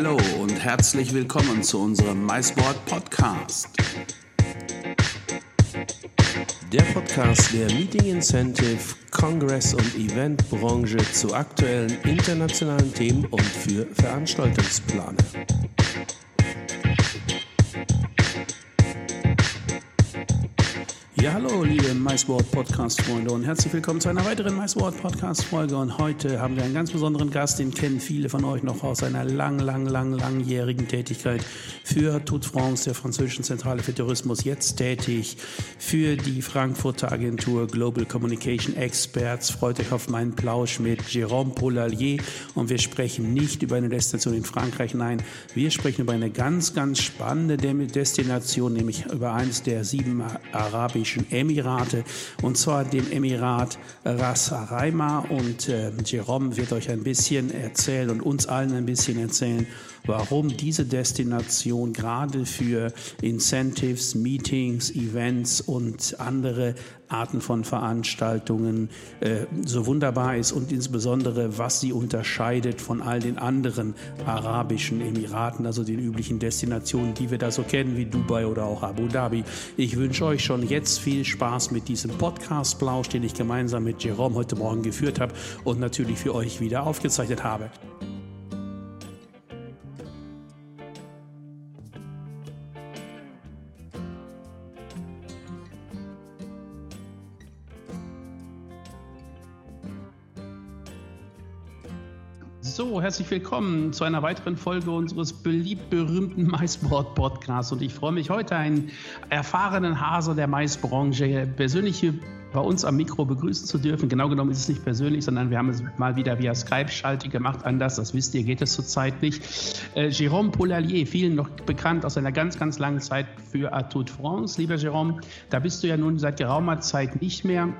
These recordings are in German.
Hallo und herzlich willkommen zu unserem MySport Podcast. Der Podcast der Meeting Incentive, Congress und Eventbranche zu aktuellen internationalen Themen und für Veranstaltungsplaner. Ja, hallo, liebe MySword Podcast-Freunde und herzlich willkommen zu einer weiteren MySword Podcast-Folge. Und heute haben wir einen ganz besonderen Gast, den kennen viele von euch noch aus einer lang, lang, lang, langjährigen Tätigkeit für Toute France, der französischen Zentrale für Tourismus, jetzt tätig für die Frankfurter Agentur Global Communication Experts. Freut euch auf meinen Plausch mit Jérôme Poulalier und wir sprechen nicht über eine Destination in Frankreich, nein, wir sprechen über eine ganz, ganz spannende Destination, nämlich über eines der sieben arabischen Arabischen Emirate und zwar dem Emirat Ras Araima und äh, Jerome wird euch ein bisschen erzählen und uns allen ein bisschen erzählen, warum diese Destination gerade für Incentives, Meetings, Events und andere Arten von Veranstaltungen äh, so wunderbar ist und insbesondere, was sie unterscheidet von all den anderen arabischen Emiraten, also den üblichen Destinationen, die wir da so kennen, wie Dubai oder auch Abu Dhabi. Ich wünsche euch schon jetzt viel Spaß mit diesem Podcast-Plausch, den ich gemeinsam mit Jerome heute Morgen geführt habe und natürlich für euch wieder aufgezeichnet habe. So, herzlich willkommen zu einer weiteren Folge unseres beliebt berühmten Maisboard Podcasts. Und ich freue mich heute, einen erfahrenen Hase der Maisbranche persönlich hier bei uns am Mikro begrüßen zu dürfen. Genau genommen ist es nicht persönlich, sondern wir haben es mal wieder via Skype-Schalte gemacht. Anders, das wisst ihr, geht es zurzeit nicht. Äh, Jérôme Poulalier, vielen noch bekannt aus einer ganz, ganz langen Zeit für Atout France. Lieber Jérôme, da bist du ja nun seit geraumer Zeit nicht mehr.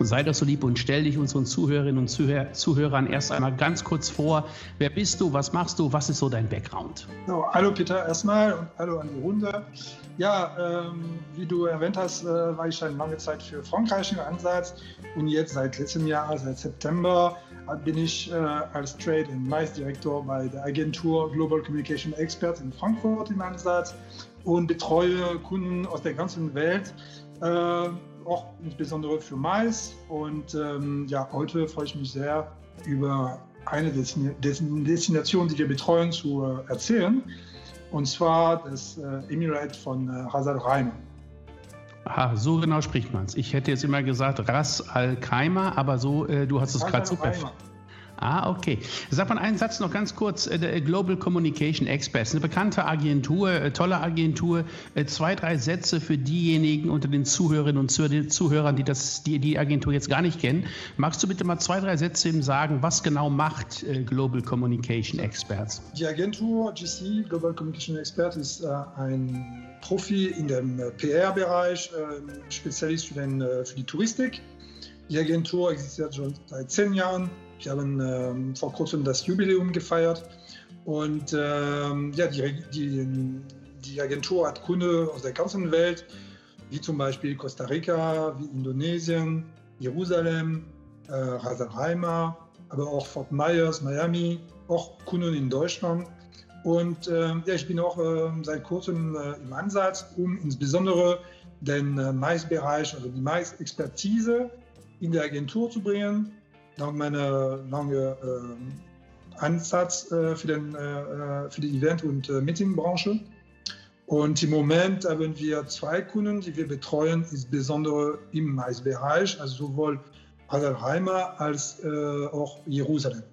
Sei doch so lieb und stell dich unseren Zuhörerinnen und Zuhör Zuhörern erst einmal ganz kurz vor. Wer bist du? Was machst du? Was ist so dein Background? So, hallo Peter erstmal und hallo an die Runde. Ja, ähm, wie du erwähnt hast, äh, war ich schon lange Zeit für Frankreich im Ansatz und jetzt seit letztem Jahr, seit September, bin ich äh, als Trade and Vice Director bei der Agentur Global Communication Experts in Frankfurt im Ansatz und betreue Kunden aus der ganzen Welt. Äh, auch insbesondere für Mais. Und ähm, ja, heute freue ich mich sehr, über eine Destination, die wir betreuen, zu äh, erzählen. Und zwar das äh, Emirate von äh, Ras Al Khaimah. Aha, so genau spricht man es. Ich hätte jetzt immer gesagt Ras Al Khaimah, aber so, äh, du hast es gerade so perfekt. Ah, okay. Sag mal einen Satz noch ganz kurz. Äh, Global Communication Experts, eine bekannte Agentur, äh, tolle Agentur. Äh, zwei, drei Sätze für diejenigen unter den Zuhörerinnen und Zuhörern, die das, die, die Agentur jetzt gar nicht kennen. Magst du bitte mal zwei, drei Sätze eben sagen, was genau macht Global Communication Experts? Die Agentur GC, Global Communication Experts, ist ein Profi in dem PR-Bereich, Spezialist für, den, für die Touristik. Die Agentur existiert schon seit zehn Jahren wir haben ähm, vor kurzem das Jubiläum gefeiert und ähm, ja, die, die, die Agentur hat Kunden aus der ganzen Welt, wie zum Beispiel Costa Rica, wie Indonesien, Jerusalem, äh, Ras Al Khaimah, aber auch Fort Myers, Miami, auch Kunden in Deutschland. Und äh, ja, ich bin auch äh, seit kurzem äh, im Ansatz, um insbesondere den äh, Mais-Bereich, also die Mais-Expertise in der Agentur zu bringen nach meiner langen äh, Ansatz äh, für, den, äh, für die Event- und Meetingbranche. Und im Moment haben wir zwei Kunden, die wir betreuen, insbesondere im Maisbereich, also sowohl Adelheimer als auch Jerusalem.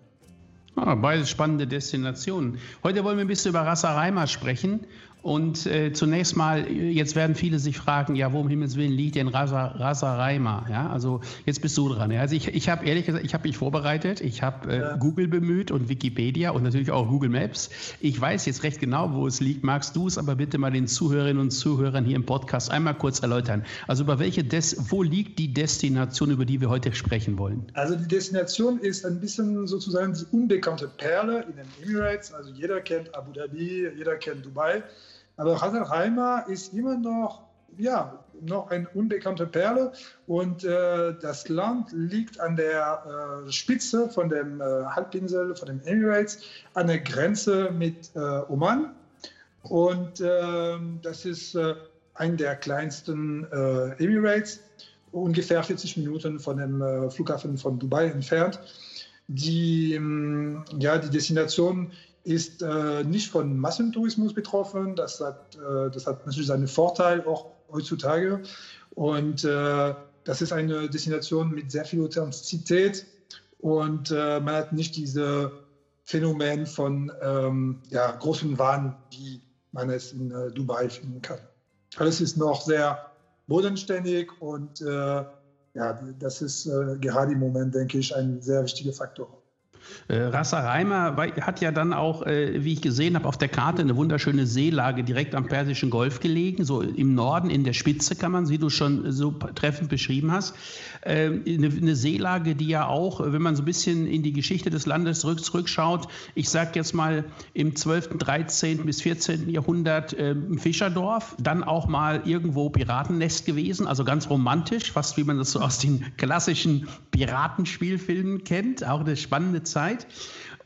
Ah, beide spannende Destinationen. Heute wollen wir ein bisschen über Rassarheimer sprechen und äh, zunächst mal, jetzt werden viele sich fragen, ja, wo um Himmels Willen liegt denn Rasa, Rasa Reimer? Ja, also jetzt bist du dran. Ja? Also ich, ich habe ehrlich gesagt, ich habe mich vorbereitet, ich habe äh, ja. Google bemüht und Wikipedia und natürlich auch Google Maps. Ich weiß jetzt recht genau, wo es liegt. Magst du es aber bitte mal den Zuhörerinnen und Zuhörern hier im Podcast einmal kurz erläutern? Also über welche Des wo liegt die Destination, über die wir heute sprechen wollen? Also die Destination ist ein bisschen sozusagen die unbekannte Perle in den Emirates. Also jeder kennt Abu Dhabi, jeder kennt Dubai. Aber Khaimah ist immer noch ja, noch eine unbekannte Perle. Und äh, das Land liegt an der äh, Spitze von dem äh, Halbinsel, von den Emirates, an der Grenze mit äh, Oman. Und ähm, das ist äh, ein der kleinsten äh, Emirates, ungefähr 40 Minuten von dem Flughafen von Dubai entfernt. Die, ähm, ja, die Destination ist äh, nicht von Massentourismus betroffen. Das hat, äh, das hat natürlich seinen Vorteil auch heutzutage. Und äh, das ist eine Destination mit sehr viel Authentizität und äh, man hat nicht diese Phänomen von ähm, ja, großen Waren, wie man es in äh, Dubai finden kann. Alles ist noch sehr bodenständig und äh, ja, das ist gerade im Moment, denke ich, ein sehr wichtiger Faktor. Äh, Reimer hat ja dann auch, äh, wie ich gesehen habe, auf der Karte eine wunderschöne Seelage direkt am Persischen Golf gelegen, so im Norden in der Spitze kann man, wie du schon so treffend beschrieben hast. Äh, eine, eine, Seelage, die ja auch, wenn man so ein bisschen in die Geschichte des Landes zurück, zurückschaut, ich sage jetzt mal im 12., 13. bis 14. Jahrhundert äh, Fischerdorf, dann auch mal irgendwo Piratennest gewesen, also ganz romantisch, fast wie man das so aus den klassischen Piratenspielfilmen kennt, auch eine spannende Zeit.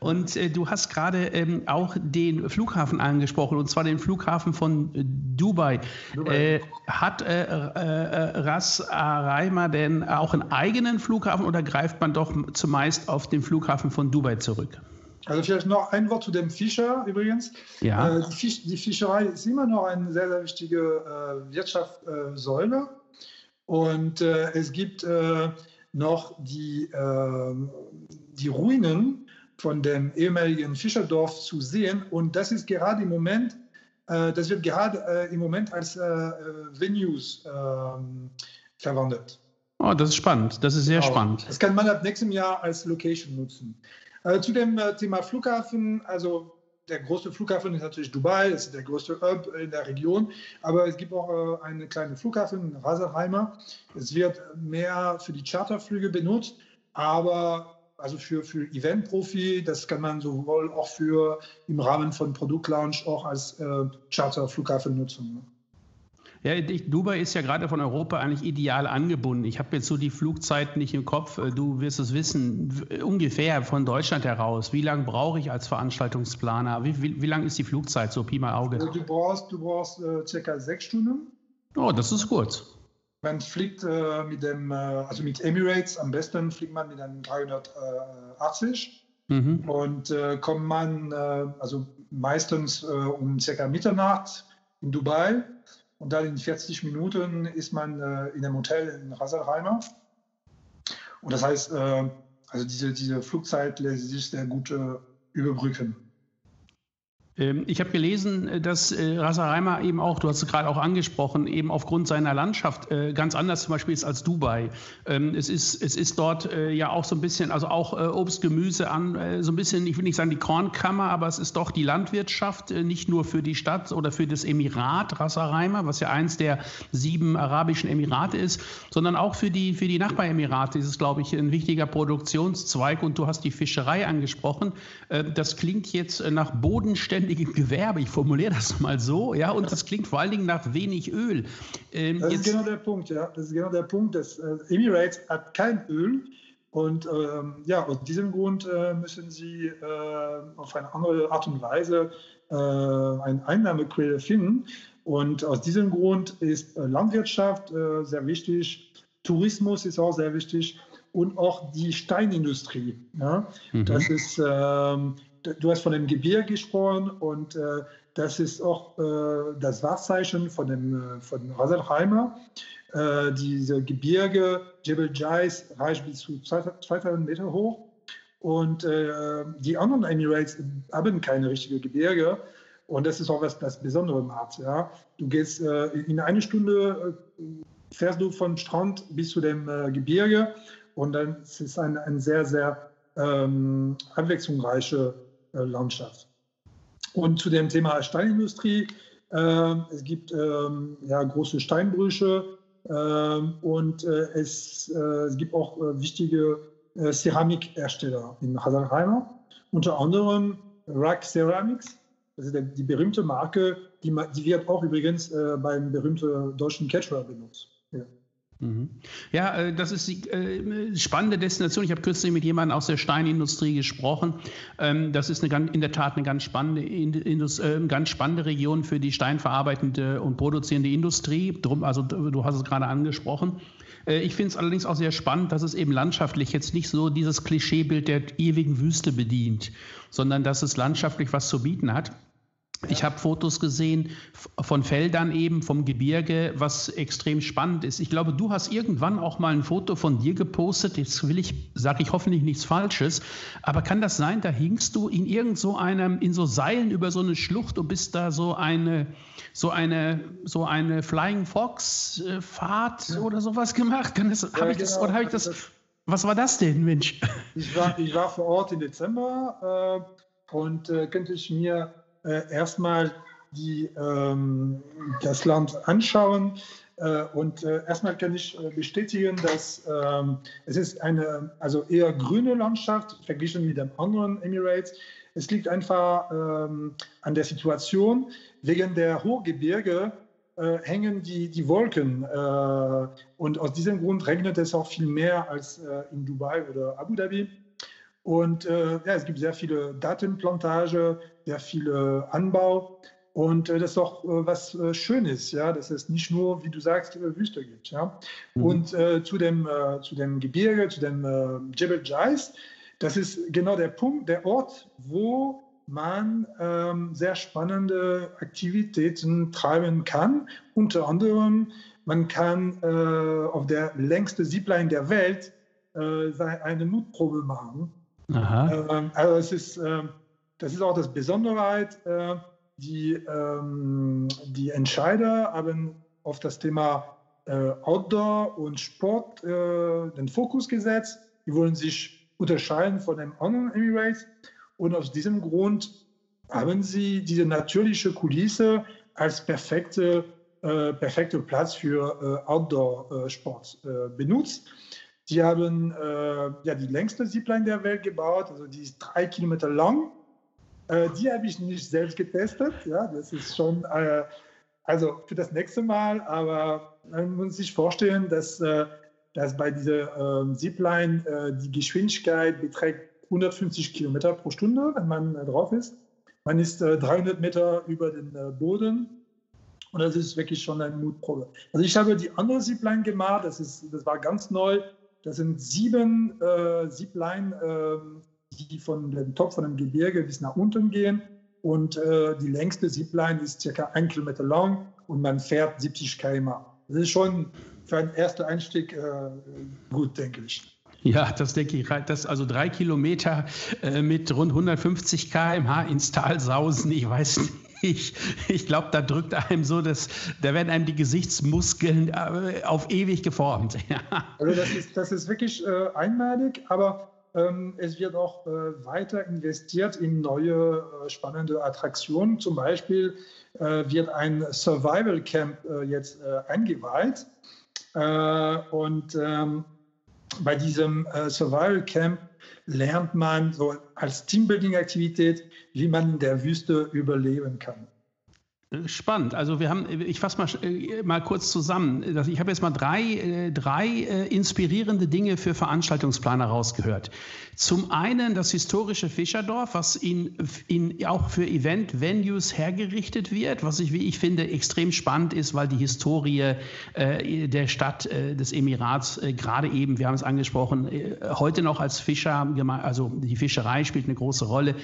Und äh, du hast gerade ähm, auch den Flughafen angesprochen, und zwar den Flughafen von äh, Dubai. Dubai. Äh, hat äh, äh, Ras Araima denn auch einen eigenen Flughafen oder greift man doch zumeist auf den Flughafen von Dubai zurück? Also vielleicht noch ein Wort zu dem Fischer übrigens. Ja. Äh, die, Fisch, die, Fischerei ist immer noch eine sehr, sehr wichtige Wirtschaftssäule. Und es gibt noch die, äh, die Ruinen von dem ehemaligen Fischerdorf zu sehen. Und das ist gerade im Moment, äh, das wird gerade äh, im Moment als äh, Venues ähm, verwendet. Oh, das ist spannend. Das ist sehr genau. spannend. Das kann man ab nächstem Jahr als Location nutzen. Äh, zu dem äh, Thema Flughafen, also der große Flughafen ist natürlich Dubai, das ist der größte Hub in der Region, aber es gibt auch äh, einen kleinen Flughafen, Raserheimer. Es wird mehr für die Charterflüge benutzt, aber also für, für Event-Profi, das kann man sowohl auch für im Rahmen von Produktlaunch auch als äh, Charterflughafen nutzen. Ne? Ja, Dubai ist ja gerade von Europa eigentlich ideal angebunden. Ich habe jetzt so die Flugzeit nicht im Kopf. Äh, du wirst es wissen, ungefähr von Deutschland heraus. Wie lange brauche ich als Veranstaltungsplaner? Wie, wie, wie lang ist die Flugzeit, so Pi mal Auge? Also du brauchst, du brauchst äh, circa sechs Stunden. Oh, das ist kurz. Man fliegt äh, mit dem, äh, also mit Emirates, am besten fliegt man mit einem 380 mhm. und äh, kommt man äh, also meistens um circa Mitternacht in Dubai und dann in 40 Minuten ist man äh, in einem Hotel in Rasalheimer. Und das heißt, äh, also diese, diese Flugzeit lässt sich sehr gut äh, überbrücken. Ähm, ich habe gelesen, äh, dass äh, Reimer eben auch, du hast es gerade auch angesprochen, eben aufgrund seiner Landschaft äh, ganz anders zum Beispiel ist als Dubai. Ähm, es ist, es ist dort ja auch so ein bisschen, also auch Obst, Gemüse an, so ein bisschen, ich will nicht sagen die Kornkammer, aber es ist doch die Landwirtschaft, nicht nur für die Stadt oder für das Emirat Reimer, was ja eins der sieben arabischen Emirate ist, sondern auch für die, für die Nachbaremirate ist es, glaube ich, ein wichtiger Produktionszweig. Und du hast die Fischerei angesprochen. das klingt jetzt nach bodenständig selbstständigem Gewerbe, ich formuliere das mal so, ja, und das klingt vor allen Dingen nach wenig Öl. Ähm, das ist genau der Punkt, ja. Das ist genau der Punkt. Das äh, Emirates hat kein Öl. Und ähm, ja, aus diesem Grund äh, müssen sie äh, auf eine andere Art und Weise äh, eine Einnahmequelle finden. Und aus diesem Grund ist äh, Landwirtschaft äh, sehr wichtig, Tourismus ist auch sehr wichtig und auch die Steinindustrie. Ja? Mhm. Das ist ähm, du hast von dem Gebirge gesprochen und äh, das ist auch äh, das Wahrzeichen von, dem, äh, von Raselheimer. Äh, diese Gebirge, Jebel Jais, reicht bis zu 2000 Meter hoch. Und äh, die anderen Emirates haben keine richtige Gebirge. Und das ist auch was, das Besondere macht. Ja? Du gehst äh, in eine Stunde, fährst du vom Strand bis zu dem Gebirge. Und dann ist es ein, ein sehr, sehr ähm, abwechslungsreiche Landschaft. Und zu dem Thema Steinindustrie, äh, es gibt ähm, ja, große Steinbrüche ähm, und äh, es, es gibt auch wichtige Ceramikhersteller in Haselheimer, unter anderem Rack Ceramics. Das ist die berühmte Marke, die, die wird auch übrigens äh, beim berühmten deutschen Catcher benutzt. Ja. Mhm. Ja, äh, das ist die äh, spannende Destination. Ich habe kürzlich mit jemandem aus der Steinindustrie gesprochen. Ähm, das ist eine, in der Tat eine ganz spannende, äh, ganz spannende Region für die steinverarbeitende und produzierende Industrie. Drum, also du hast es gerade angesprochen. Ich finde es allerdings auch sehr spannend, dass es eben landschaftlich jetzt nicht so dieses Klischeebild der ewigen Wüste bedient, sondern dass es landschaftlich was zu bieten hat. Ich habe Fotos gesehen von Feldern eben, vom Gebirge, was extrem spannend ist. Ich glaube, du hast irgendwann auch mal ein Foto von dir gepostet. Jetzt will ich, sage ich hoffentlich nichts Falsches, aber kann das sein, da hingst du in irgend so einem, in so Seilen über so eine Schlucht und bist da so eine, so eine, so eine Flying Fox äh, Fahrt ja. oder sowas gemacht? Kann das, ja, hab ich genau. das, oder habe ich das, das, was war das denn, Mensch? Ich war, ich war vor Ort im Dezember äh, und äh, könnte ich mir äh, erstmal die, ähm, das Land anschauen. Äh, und äh, erstmal kann ich äh, bestätigen, dass ähm, es ist eine also eher grüne Landschaft verglichen mit den anderen Emirates. Es liegt einfach ähm, an der Situation. Wegen der Hochgebirge äh, hängen die, die Wolken. Äh, und aus diesem Grund regnet es auch viel mehr als in Dubai oder Abu Dhabi. Und äh, ja, es gibt sehr viele Datenplantage, sehr viel Anbau. Und äh, das ist auch äh, was äh, Schönes, ja, dass es nicht nur, wie du sagst, äh, Wüste gibt. Ja. Mhm. Und äh, zu, dem, äh, zu dem Gebirge, zu dem Jebel Jais, das ist genau der Punkt, der Ort, wo man ähm, sehr spannende Aktivitäten treiben kann. Unter anderem, man kann auf der längsten Zipline der Welt eine Mutprobe machen. Ähm, also es ist, ähm, das ist auch das Besondere. Äh, die, ähm, die Entscheider haben auf das Thema äh, Outdoor und Sport äh, den Fokus gesetzt. Die wollen sich unterscheiden von den anderen Emirates. Und aus diesem Grund haben sie diese natürliche Kulisse als perfekte, äh, perfekte Platz für äh, Outdoor-Sport äh, benutzt. Die haben äh, ja, die längste Zipline der Welt gebaut, also die ist drei Kilometer lang. Äh, die habe ich nicht selbst getestet. Ja, das ist schon, äh, also für das nächste Mal, aber man muss sich vorstellen, dass, äh, dass bei dieser ähm, Zipline äh, die Geschwindigkeit beträgt 150 Kilometer pro Stunde, wenn man äh, drauf ist. Man ist 300 Meter über den Boden und das ist wirklich schon eine Mutprobe. Also ich habe die andere Zipline gemacht, das, ist, das war ganz neu. Das sind sieben äh, Zipline, äh, die von dem Top von dem Gebirge bis nach unten gehen. Und äh, die längste Zipline ist circa ein Kilometer lang und man fährt 70 km. Das ist schon für einen ersten Einstieg äh, gut, denke ich. Ja, das denke ich. Das, also drei Kilometer äh, mit rund 150 km/h ins Tal sausen, ich weiß nicht ich, ich glaube, da drückt einem so, dass, da werden einem die Gesichtsmuskeln äh, auf ewig geformt. Ja. Also das ist, das ist wirklich äh, einmalig, aber ähm, es wird auch äh, weiter investiert in neue äh, spannende Attraktionen. Zum Beispiel äh, wird ein Survival Camp äh, jetzt eingeweiht. und ähm, bei diesem Survival Camp lernt man so als Teambuilding-Aktivität, wie man in der Wüste überleben kann. Spannend. Also wir haben, ich fasse mal, äh, mal kurz zusammen. Ich habe jetzt mal drei, äh, drei äh, inspirierende Dinge für Veranstaltungsplaner rausgehört. Zum einen das historische Fischerdorf, was in, in, auch für Event-Venues hergerichtet wird, was ich, wie ich finde, extrem spannend ist, weil die Historie äh, der Stadt äh, des Emirats äh, gerade eben, wir haben es angesprochen, heute noch als Fischer, also die Fischerei spielt eine große Rolle,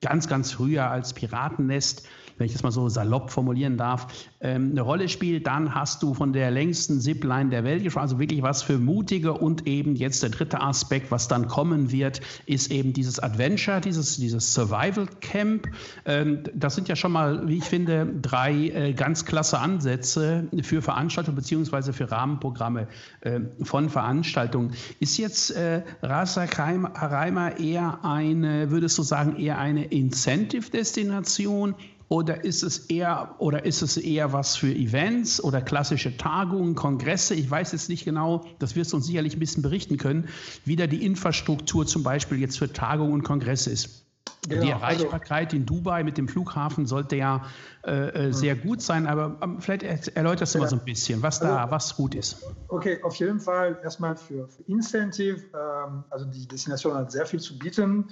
ganz, ganz früher als Piratennest wenn ich das mal so salopp formulieren darf, ähm, eine Rolle spielt, dann hast du von der längsten Zipline der Welt gesprochen. Also wirklich was für Mutige und eben jetzt der dritte Aspekt, was dann kommen wird, ist eben dieses Adventure, dieses, dieses Survival Camp. Ähm, das sind ja schon mal, wie ich finde, drei äh, ganz klasse Ansätze für Veranstaltungen beziehungsweise für Rahmenprogramme äh, von Veranstaltungen. Ist jetzt äh, Rasa Reimer eher eine, würdest du sagen, eher eine Incentive-Destination? Oder ist es eher oder ist es eher was für Events oder klassische Tagungen, Kongresse? Ich weiß jetzt nicht genau, das wirst du uns sicherlich ein bisschen berichten können, wie da die Infrastruktur zum Beispiel jetzt für Tagungen und Kongresse ist. Genau, die also Erreichbarkeit also, in Dubai mit dem Flughafen sollte ja äh, äh sehr gut sein, aber ähm, vielleicht erläuterst du ja. mal so ein bisschen, was da also, was gut ist. Okay, auf jeden Fall erstmal für, für Incentive. Ähm, also die Destination hat sehr viel zu bieten.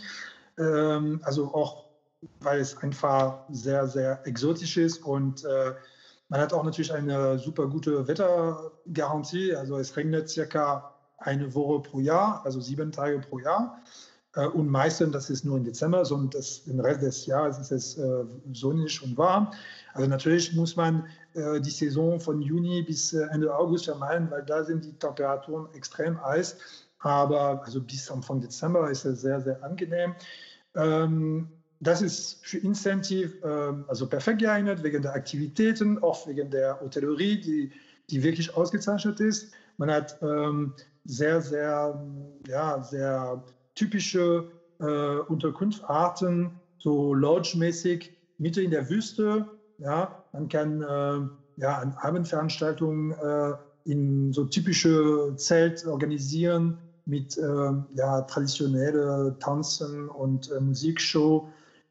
Ähm, also auch, weil es einfach sehr, sehr exotisch ist und äh, man hat auch natürlich eine super gute Wettergarantie. Also es regnet circa eine Woche pro Jahr, also sieben Tage pro Jahr. Äh, und meistens, das ist nur im Dezember, sondern das, den Rest des Jahres ist es äh, sonnig und warm. Also natürlich muss man äh, die Saison von Juni bis äh, Ende August vermeiden, weil da sind die Temperaturen extrem heiß. Aber also bis Anfang Dezember ist es sehr, sehr angenehm. Ähm, das ist für Incentive ähm, also perfekt geeignet, wegen der Aktivitäten, auch wegen der Hotellerie, die, die wirklich ausgezeichnet ist. Man hat ähm, sehr, sehr, ja, sehr typische äh, Unterkunftsarten, so lodge-mäßig, Mitte in der Wüste. Ja, man kann äh, ja, an Abendveranstaltungen äh, in so typische Zelt organisieren mit äh, ja, traditionelle Tanzen und äh, Musikshow,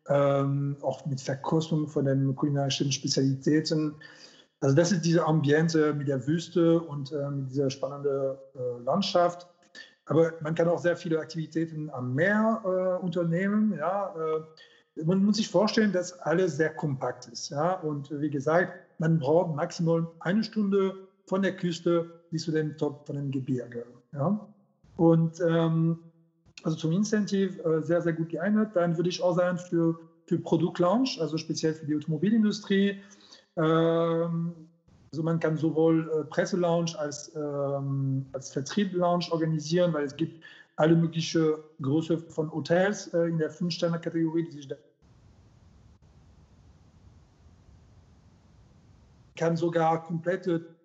ähm, auch mit Verkostung von den kulinarischen Spezialitäten. Also das ist diese Ambiente mit der Wüste und äh, dieser spannenden äh, Landschaft. Aber man kann auch sehr viele Aktivitäten am Meer äh, unternehmen. Ja, äh, man muss sich vorstellen, dass alles sehr kompakt ist. Ja, und wie gesagt, man braucht maximal eine Stunde von der Küste bis zu dem Top von dem Gebirge. Ja. Und ähm, also zum Incentive äh, sehr, sehr gut geeignet. Dann würde ich auch sagen für, für Produktlaunch, also speziell für die Automobilindustrie. Ähm, also man kann sowohl äh, Presselaunch als, ähm, als Vertrieblaunch organisieren, weil es gibt alle möglichen Größe von Hotels äh, in der Fünf-Sterne-Kategorie, die sich da kann sogar komplette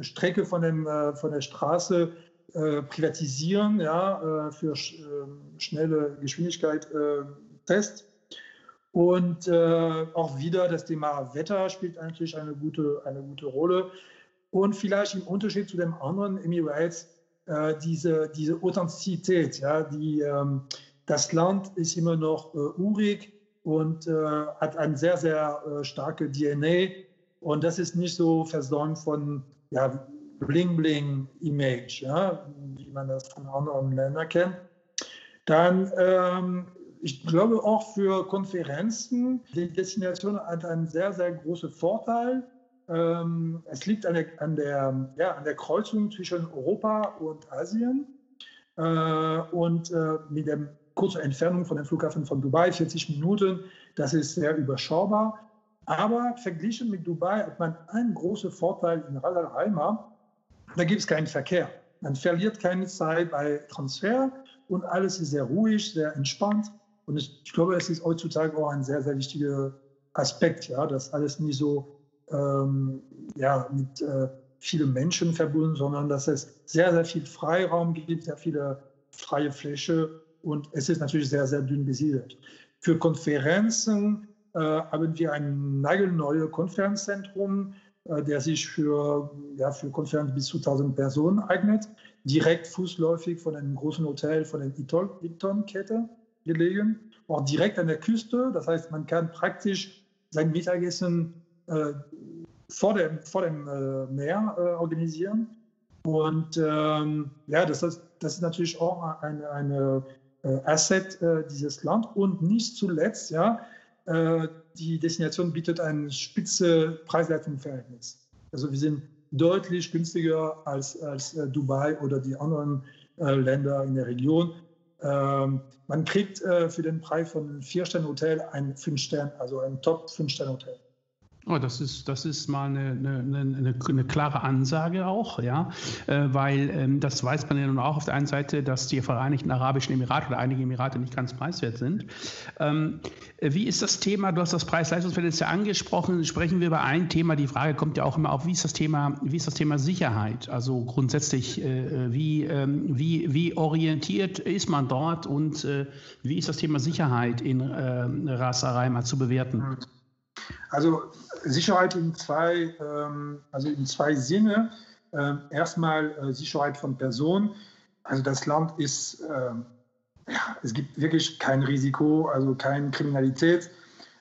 Strecke von, dem, von der Straße äh, privatisieren, ja, äh, für sch, äh, schnelle Geschwindigkeit Test. Und äh, auch wieder das Thema Wetter spielt eigentlich eine gute, eine gute Rolle. Und vielleicht im Unterschied zu den anderen Emirates, äh, diese, diese Authentizität, ja, die, ähm, das Land ist immer noch äh, urig und hat eine sehr, sehr starke DNA. Und das ist nicht so versäumt von ja, Bling-Bling-Image, ja, wie man das von anderen Ländern kennt. Dann ähm, ich glaube auch für Konferenzen, die Destination hat einen sehr, sehr großen Vorteil. Ähm, es liegt an der, an, der, ja, an der Kreuzung zwischen Europa und Asien äh, und äh, mit der kurzen Entfernung von dem Flughafen von Dubai, 40 Minuten, das ist sehr überschaubar. Aber verglichen mit Dubai hat man einen großen Vorteil in Ras Al Khaimah, da gibt es keinen Verkehr. Man verliert keine Zeit bei Transfer und alles ist sehr ruhig, sehr entspannt. Und ich, glaube, es ist heutzutage auch ein sehr, sehr wichtiger Aspekt, ja, dass alles nicht so ähm, ja, mit äh, vielen Menschen verbunden, sondern dass es sehr, sehr viel Freiraum gibt, sehr viele freie Fläche und es ist natürlich sehr, sehr dünn besiedelt. Für Konferenzen äh, haben wir ein nagelneues Konferenzzentrum, der sich für, ja, für Konferenzen bis zu 1000 Personen eignet, direkt fußläufig von einem großen Hotel, von der Eaton-Kette gelegen, auch direkt an der Küste. Das heißt, man kann praktisch sein Mittagessen äh, vor dem, vor dem äh, Meer äh, organisieren. Und ähm, ja, das ist, das ist natürlich auch eine, eine äh, Asset äh, dieses Land. Und nicht zuletzt, ja, äh, die Destination bietet ein spitze Preis-Leistung-Verhältnis. Also wir sind deutlich günstiger als, als Dubai oder die anderen Länder in der Region. Ähm, man kriegt äh, für den Preis von einem Vier-Sterne-Hotel ein Fünf-Stern, also ein Top-Fünf-Sterne-Hotel. Oh, das ist, das ist mal eine, eine, eine, eine klare Ansage auch, ja, äh, weil ähm, das weiß man ja nun auch auf der einen Seite, dass die Vereinigten Arabischen Emirate oder einige Emirate nicht ganz preiswert sind. Ähm, wie ist das Thema, du hast das Preis-Leistungsverhältnis ja angesprochen, sprechen wir über ein Thema, die Frage kommt ja auch immer auf, wie ist das Thema, wie ist das Thema Sicherheit? Also grundsätzlich, äh, wie, ähm, wie, wie orientiert ist man dort und äh, wie ist das Thema Sicherheit in äh, Ras Araima zu bewerten? Also Sicherheit in zwei, ähm, also in zwei Sinne. Ähm, erstmal äh, Sicherheit von Personen. Also das Land ist, ähm, ja, es gibt wirklich kein Risiko, also keine Kriminalität.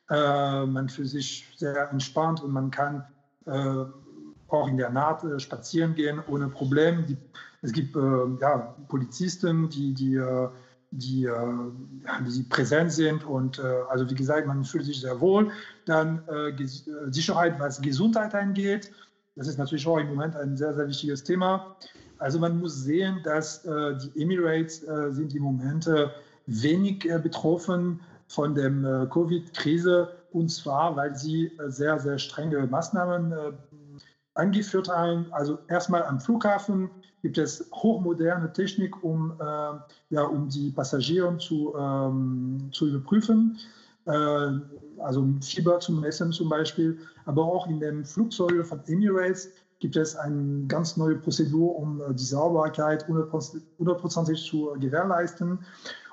Äh, man fühlt sich sehr entspannt und man kann äh, auch in der Naht spazieren gehen ohne Problem. Es gibt ja, Polizisten, die, die, die, äh, die präsent sind und also wie gesagt, man fühlt sich sehr wohl. Dann Sicherheit, was Gesundheit angeht. Das ist natürlich auch im Moment ein sehr, sehr wichtiges Thema. Also man muss sehen, dass die Emirates sind im Moment wenig betroffen von der Covid-Krise und zwar, weil sie sehr, sehr strenge Maßnahmen angeführt haben. Also erstmal am Flughafen gibt es hochmoderne Technik, um, äh, ja, um die Passagiere zu, ähm, zu überprüfen. Äh, also Fieber zu messen zum Beispiel. Aber auch in den Flugzeugen von Emirates gibt es eine ganz neue Prozedur, um äh, die Sauberkeit hundertprozentig zu gewährleisten.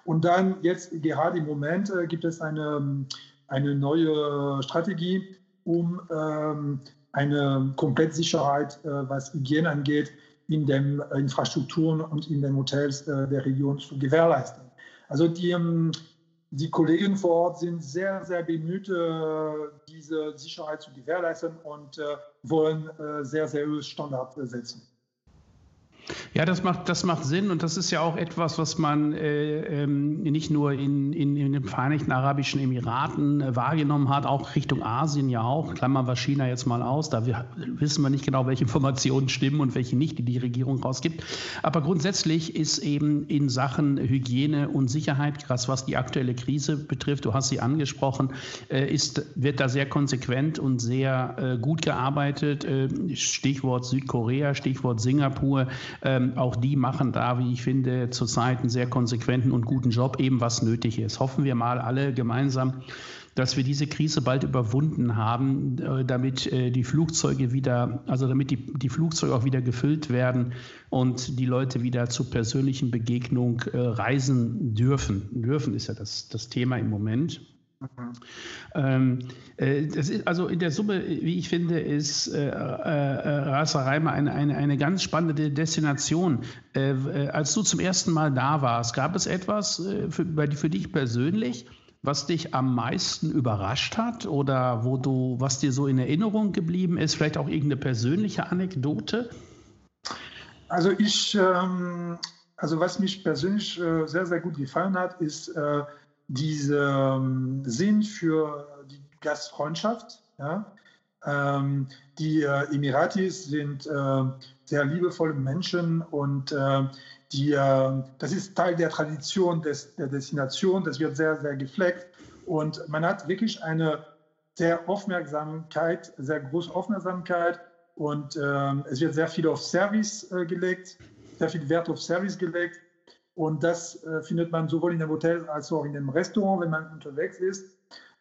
Und dann jetzt gerade im Moment äh, gibt es eine, eine neue Strategie, um ähm, eine Komplettsicherheit, äh, was Hygiene angeht, in den äh, Infrastrukturen und in den Hotels äh, der Region zu gewährleisten. Also die, ähm, die Kollegen vor Ort sind sehr, sehr bemüht, diese Sicherheit zu gewährleisten und wollen sehr, sehr hohe Standards setzen. Ja, das macht, das macht Sinn und das ist ja auch etwas, was man äh, ähm, nicht nur in, in, in, den Vereinigten Arabischen Emiraten äh, wahrgenommen hat, auch Richtung Asien ja auch. Klammern wir China jetzt mal aus, da wissen wir nicht genau, welche Informationen stimmen und welche nicht, die die Regierung rausgibt. Aber grundsätzlich ist eben in Sachen Hygiene und Sicherheit, krass, was die aktuelle Krise betrifft, du hast sie angesprochen, äh, ist, wird da sehr konsequent und sehr äh, gut gearbeitet. Äh, Stichwort Südkorea, Stichwort Singapur. Ähm, auch die machen da, wie ich finde, zurzeit einen sehr konsequenten und guten Job, eben was nötig ist. Hoffen wir mal alle gemeinsam, dass wir diese Krise bald überwunden haben, äh, damit äh, die Flugzeuge wieder, also damit die, die Flugzeuge auch wieder gefüllt werden und die Leute wieder zur persönlichen Begegnung äh, reisen dürfen. Dürfen ist ja das, das Thema im Moment. Ähm, äh, ist, also in der Summe, wie ich finde, ist äh, äh, Ras Al eine, eine, eine ganz spannende Destination. Äh, äh, als du zum ersten Mal da warst, gab es etwas äh, für, für dich persönlich, was dich am meisten überrascht hat oder wo du, was dir so in Erinnerung geblieben ist? Vielleicht auch irgendeine persönliche Anekdote? Also ich, ähm, also was mich persönlich äh, sehr, sehr gut gefallen hat, ist diesen Sinn für die Gastfreundschaft. Ja? Ähm, die äh, Emiratis sind äh, sehr liebevolle Menschen und äh, die, äh, das ist Teil der Tradition des, der Destination. Das wird sehr, sehr gefleckt und man hat wirklich eine sehr Aufmerksamkeit, sehr große Aufmerksamkeit und ähm, es wird sehr viel auf Service äh, gelegt, sehr viel Wert auf Service gelegt und das äh, findet man sowohl in dem Hotel als auch in dem Restaurant, wenn man unterwegs ist.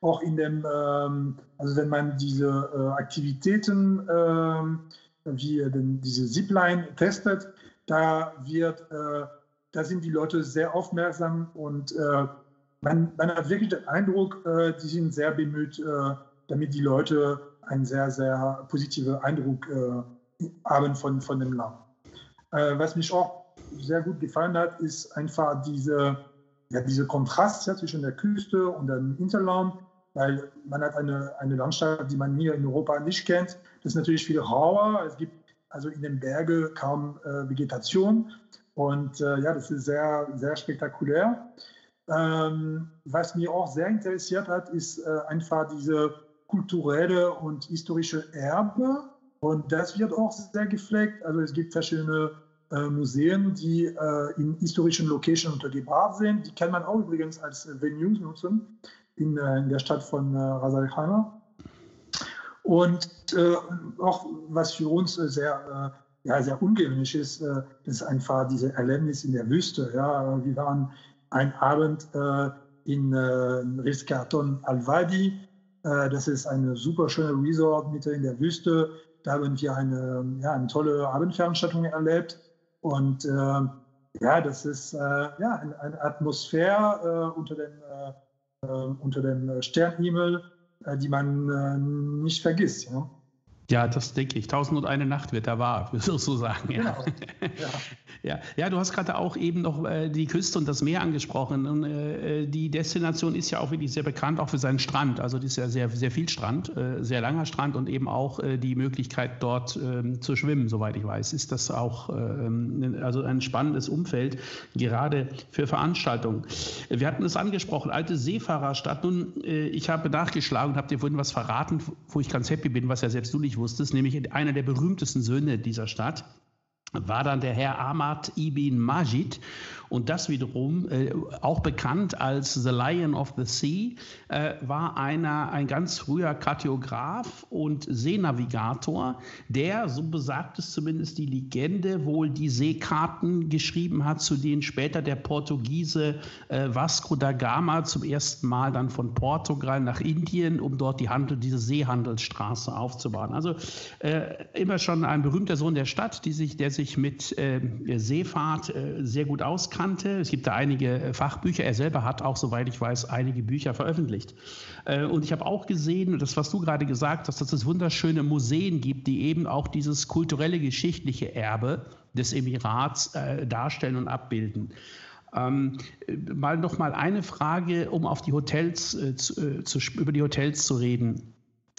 Auch in dem, ähm, also wenn man diese äh, Aktivitäten ähm, wie den, diese Zipline testet, da wird, äh, da sind die Leute sehr aufmerksam und äh, man, man, hat wirklich den Eindruck, äh, die sind sehr bemüht, äh, damit die Leute einen sehr, sehr positiven Eindruck haben von, von dem Land. was mich auch sehr gut gefallen hat, ist einfach diese, ja, dieser Kontrast ja, zwischen der Küste und dem Interland, weil man hat eine, eine Landschaft, die man hier in Europa nicht kennt. Das ist natürlich viel rauer. Es gibt also in den Bergen kaum äh, Vegetation. Und äh, ja, das ist sehr, sehr spektakulär. Ähm, was mich auch sehr interessiert hat, ist äh, einfach diese kulturelle und historische Erbe. Und das wird auch sehr gepflegt. Also es gibt verschiedene Museen, die äh, in historischen Locations untergebracht sind. Die kann man auch übrigens als Venues nutzen in, äh, in der Stadt von äh, Khaimah. Und äh, auch was für uns sehr, äh, ja, sehr ungewöhnlich ist, äh, ist einfach diese Erlebnis in der Wüste. Ja. Wir waren ein Abend in äh, Rizkarton Al-Wadi. das ist eine super schöne Resort mitten in der Wüste. Da haben wir eine, ja, eine tolle Abendveranstaltung erlebt. Und äh, ja, das ist äh, ja, eine, eine Atmosphäre äh, unter dem, äh, äh, unter dem Sternhimmel, äh, die man nicht vergisst. Ja? Ja, das denke ich. Tausend und eine Nacht wird da wahr, sozusagen. Ja. Genau. Ja. ja. ja, du hast gerade auch eben noch äh, die Küste und das Meer angesprochen. Und, äh, äh, die Destination ist ja auch wirklich sehr bekannt, auch für seinen Strand. Also das ist ja sehr, sehr viel Strand, äh, sehr langer Strand und eben auch die Möglichkeit, dort ähm, zu schwimmen, soweit ich weiß. Ist das auch ähm, also ein spannendes Umfeld, gerade für Veranstaltungen. Wir hatten es angesprochen, alte Seefahrerstadt. Nun, ich habe nachgeschlagen und habe dir vorhin was verraten, wo ich ganz happy bin, was ja selbst du nicht wusstest, nämlich einer der berühmtesten Söhne dieser Stadt war dann der Herr Ahmad Ibn Majid und das wiederum, äh, auch bekannt als The Lion of the Sea, äh, war einer, ein ganz früher Kartograf und Seenavigator, der, so besagt es zumindest die Legende, wohl die Seekarten geschrieben hat, zu denen später der Portugiese äh, Vasco da Gama zum ersten Mal dann von Portugal nach Indien, um dort die Handel, diese Seehandelsstraße aufzubauen. Also äh, immer schon ein berühmter Sohn der Stadt, die sich, der sich mit äh, Seefahrt äh, sehr gut auskennt kannte. Es gibt da einige äh, Fachbücher. Er selber hat auch, soweit ich weiß, einige Bücher veröffentlicht. Äh, und ich habe auch gesehen, das, was du gerade gesagt hast, dass es wunderschöne Museen gibt, die eben auch dieses kulturelle, geschichtliche Erbe des Emirats äh, darstellen und abbilden. Ähm, mal noch mal eine Frage, um auf die Hotels äh, zu, über die Hotels zu reden.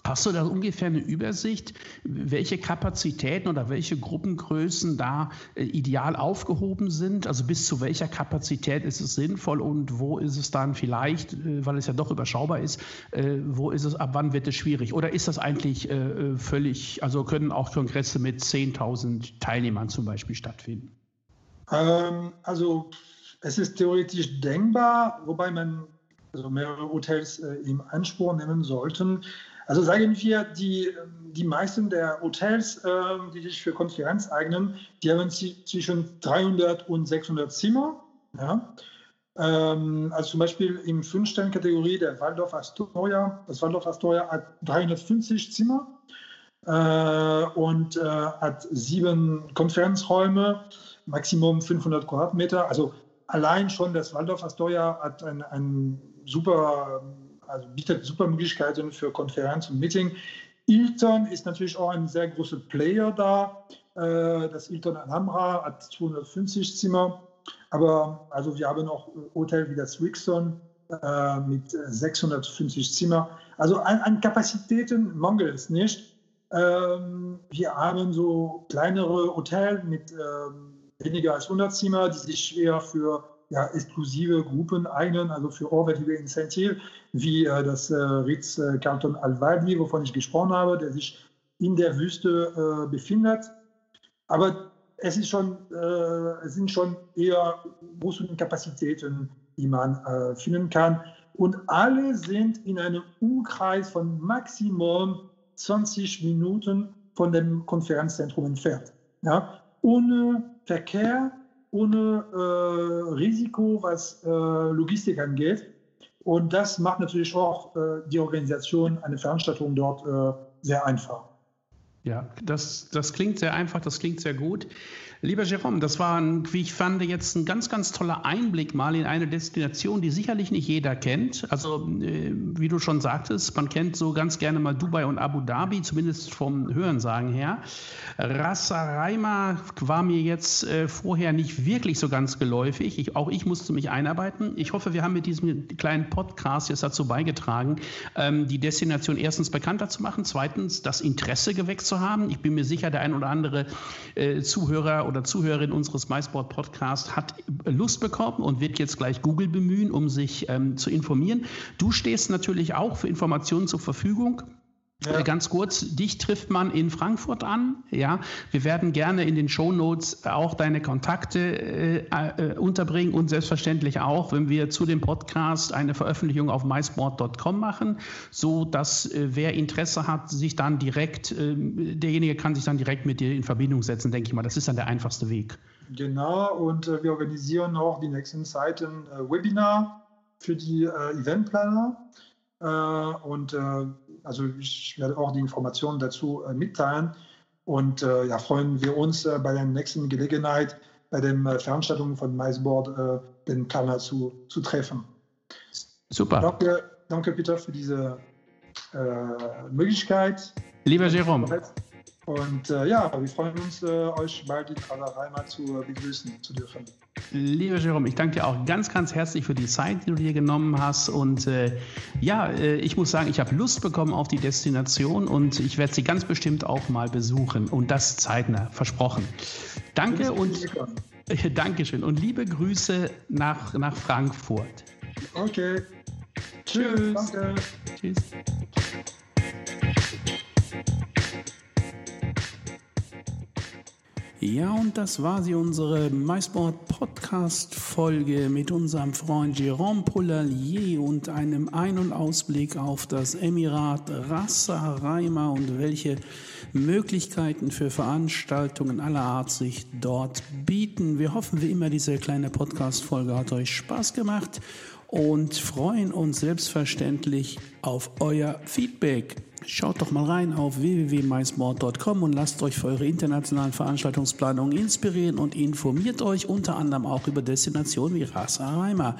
Hast du da ungefähr eine Übersicht, welche Kapazitäten oder welche Gruppengrößen da äh, ideal aufgehoben sind? Also bis zu welcher Kapazität ist es sinnvoll und wo ist es dann vielleicht, äh, weil es ja doch überschaubar ist, äh, wo ist es, ab wann wird es schwierig? Oder ist das eigentlich völlig, also können auch Kongresse mit 10.000 Teilnehmern zum Beispiel stattfinden? Ähm, also es ist theoretisch denkbar, wobei man also mehrere Hotels im Anspruch nehmen sollten. Also sagen wir, die, die meisten der Hotels, äh, die sich für Konferenz eignen, die haben zwischen 300 und 600 Zimmer. Ja? Ähm, also zum Beispiel im Fünf-Sterne-Kategorie der Waldorf Astoria. Das Waldorf Astoria hat 350 Zimmer äh, und äh, hat sieben Konferenzräume, Maximum 500 Quadratmeter. Also allein schon das Waldorf Astoria hat ein, ein super also bietet super Möglichkeiten für Konferenz und Meeting. Hilton ist natürlich auch ein sehr großer Player da. Äh, das Hilton Alhambra hat 250 Zimmer. Aber also wir haben auch Hotel wie das Wixon äh, mit 650 Zimmer. Also an, an Kapazitäten mangelt es nicht. Ähm, wir haben so kleinere Hotels mit ähm, weniger als 100 Zimmer, die sich eher für ja, exklusive Gruppen eignen, also für hochwertige Incentive, wie äh, das äh, Ritz äh, Carlton Al-Wadi, wovon ich gesprochen habe, der sich in der Wüste äh, befindet. Aber es, ist schon, es sind schon eher große Kapazitäten, die man finden kann. Und alle sind in einem Umkreis von maximum 20 Minuten von dem Konferenzzentrum entfernt. Ja? Ohne Verkehr, ohne äh, Risiko, was äh, Logistik angeht. Und das macht natürlich auch äh, die Organisation einer Veranstaltung dort äh, sehr einfach. Ja, das, das klingt sehr einfach, das klingt sehr gut. Lieber Jerome, das war, ein, wie ich fand, jetzt ein ganz, ganz toller Einblick mal in eine Destination, die sicherlich nicht jeder kennt. Also, äh, wie du schon sagtest, man kennt so ganz gerne mal Dubai und Abu Dhabi, zumindest vom Hörensagen her. Ras Araima war mir jetzt äh, vorher nicht wirklich so ganz geläufig. Ich, auch ich musste mich einarbeiten. Ich hoffe, wir haben mit diesem kleinen Podcast jetzt dazu beigetragen, ähm, die Destination erstens bekannter zu machen, zweitens das Interesse geweckt zu haben. Ich bin mir sicher, der ein oder andere äh, Oder Zuhörerin unseres MySport Podcasts hat Lust bekommen und wird jetzt gleich Google bemühen, um sich ähm, zu informieren. Du stehst natürlich auch für Informationen zur Verfügung. Ja. Äh, ganz kurz, dich trifft man in Frankfurt an. Ja, wir werden gerne in den Show Notes auch deine Kontakte äh, äh, unterbringen und selbstverständlich auch, wenn wir zu dem Podcast eine Veröffentlichung auf mysport.com machen, so dass äh, wer Interesse hat, sich dann direkt, äh, derjenige kann sich dann direkt mit dir in Verbindung setzen, denke ich mal. Das ist dann der einfachste Weg. Genau, und äh, wir organisieren auch die nächsten Zeiten Webinar für die Eventplaner. und also ich werde auch die Informationen dazu äh, mitteilen und äh, ja, freuen wir uns äh, bei der nächsten Gelegenheit, bei den Veranstaltungen von MySboard äh, den Planer zu, zu treffen. Super. Danke, danke Peter für diese Möglichkeit Lieber Jerome. Und äh, ja, wir freuen uns, äh, euch bald in Raima zu äh, begrüßen zu dürfen. Lieber Jerome, ich danke dir auch ganz, ganz herzlich für die Zeit, die du dir genommen hast. Und äh, ja, äh, ich muss sagen, ich habe Lust bekommen auf die Destination und ich werde sie ganz bestimmt auch mal besuchen. Und das zeitnah, versprochen. Danke und Dankeschön und liebe Grüße nach, nach Frankfurt. Okay. Tschüss. Danke. Tschüss. Ja, und das war sie, unsere MySport Podcast Folge mit unserem Freund Jérôme Poulalier und einem Ein- und Ausblick auf das Emirat Ras Al Khaimah und welche Möglichkeiten für Veranstaltungen aller Art sich dort bieten. Wir hoffen wie immer, diese kleine Podcast Folge hat euch Spaß gemacht und freuen uns selbstverständlich auf euer Feedback. Schaut doch mal rein auf www.mysport.com und lasst euch für eure internationalen Veranstaltungsplanungen inspirieren und informiert euch unter anderem auch über Destinationen wie Ras Al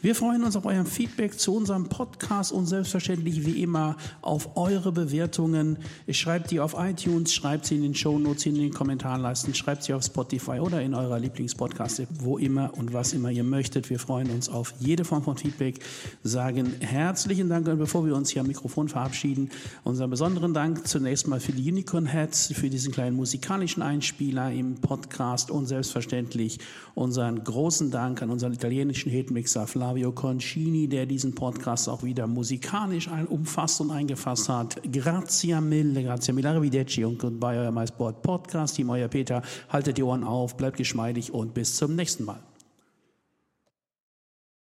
Wir freuen uns auf euer Feedback zu unserem Podcast und selbstverständlich wie immer auf eure Bewertungen. Schreibt die auf iTunes, schreibt sie in den Shownotes, in den Kommentarleisten, schreibt sie auf Spotify oder in eurer Lieblingspodcast, wo immer und was immer ihr möchtet. Wir freuen uns auf jede Form von Feedback, sagen herzlichen Dank und bevor wir uns hier am Mikrofon verabschieden, Unseren besonderen Dank zunächst mal für die Unicorn Heads, für diesen kleinen musikalischen Einspieler im Podcast und selbstverständlich unseren großen Dank an unseren italienischen Hitmixer Flavio Concini, der diesen Podcast auch wieder musikalisch umfasst und eingefasst hat. Grazie mille, grazie mille, arrivederci und goodbye, euer MySport Podcast. Team, euer Peter. Haltet die Ohren auf, bleibt geschmeidig und bis zum nächsten Mal.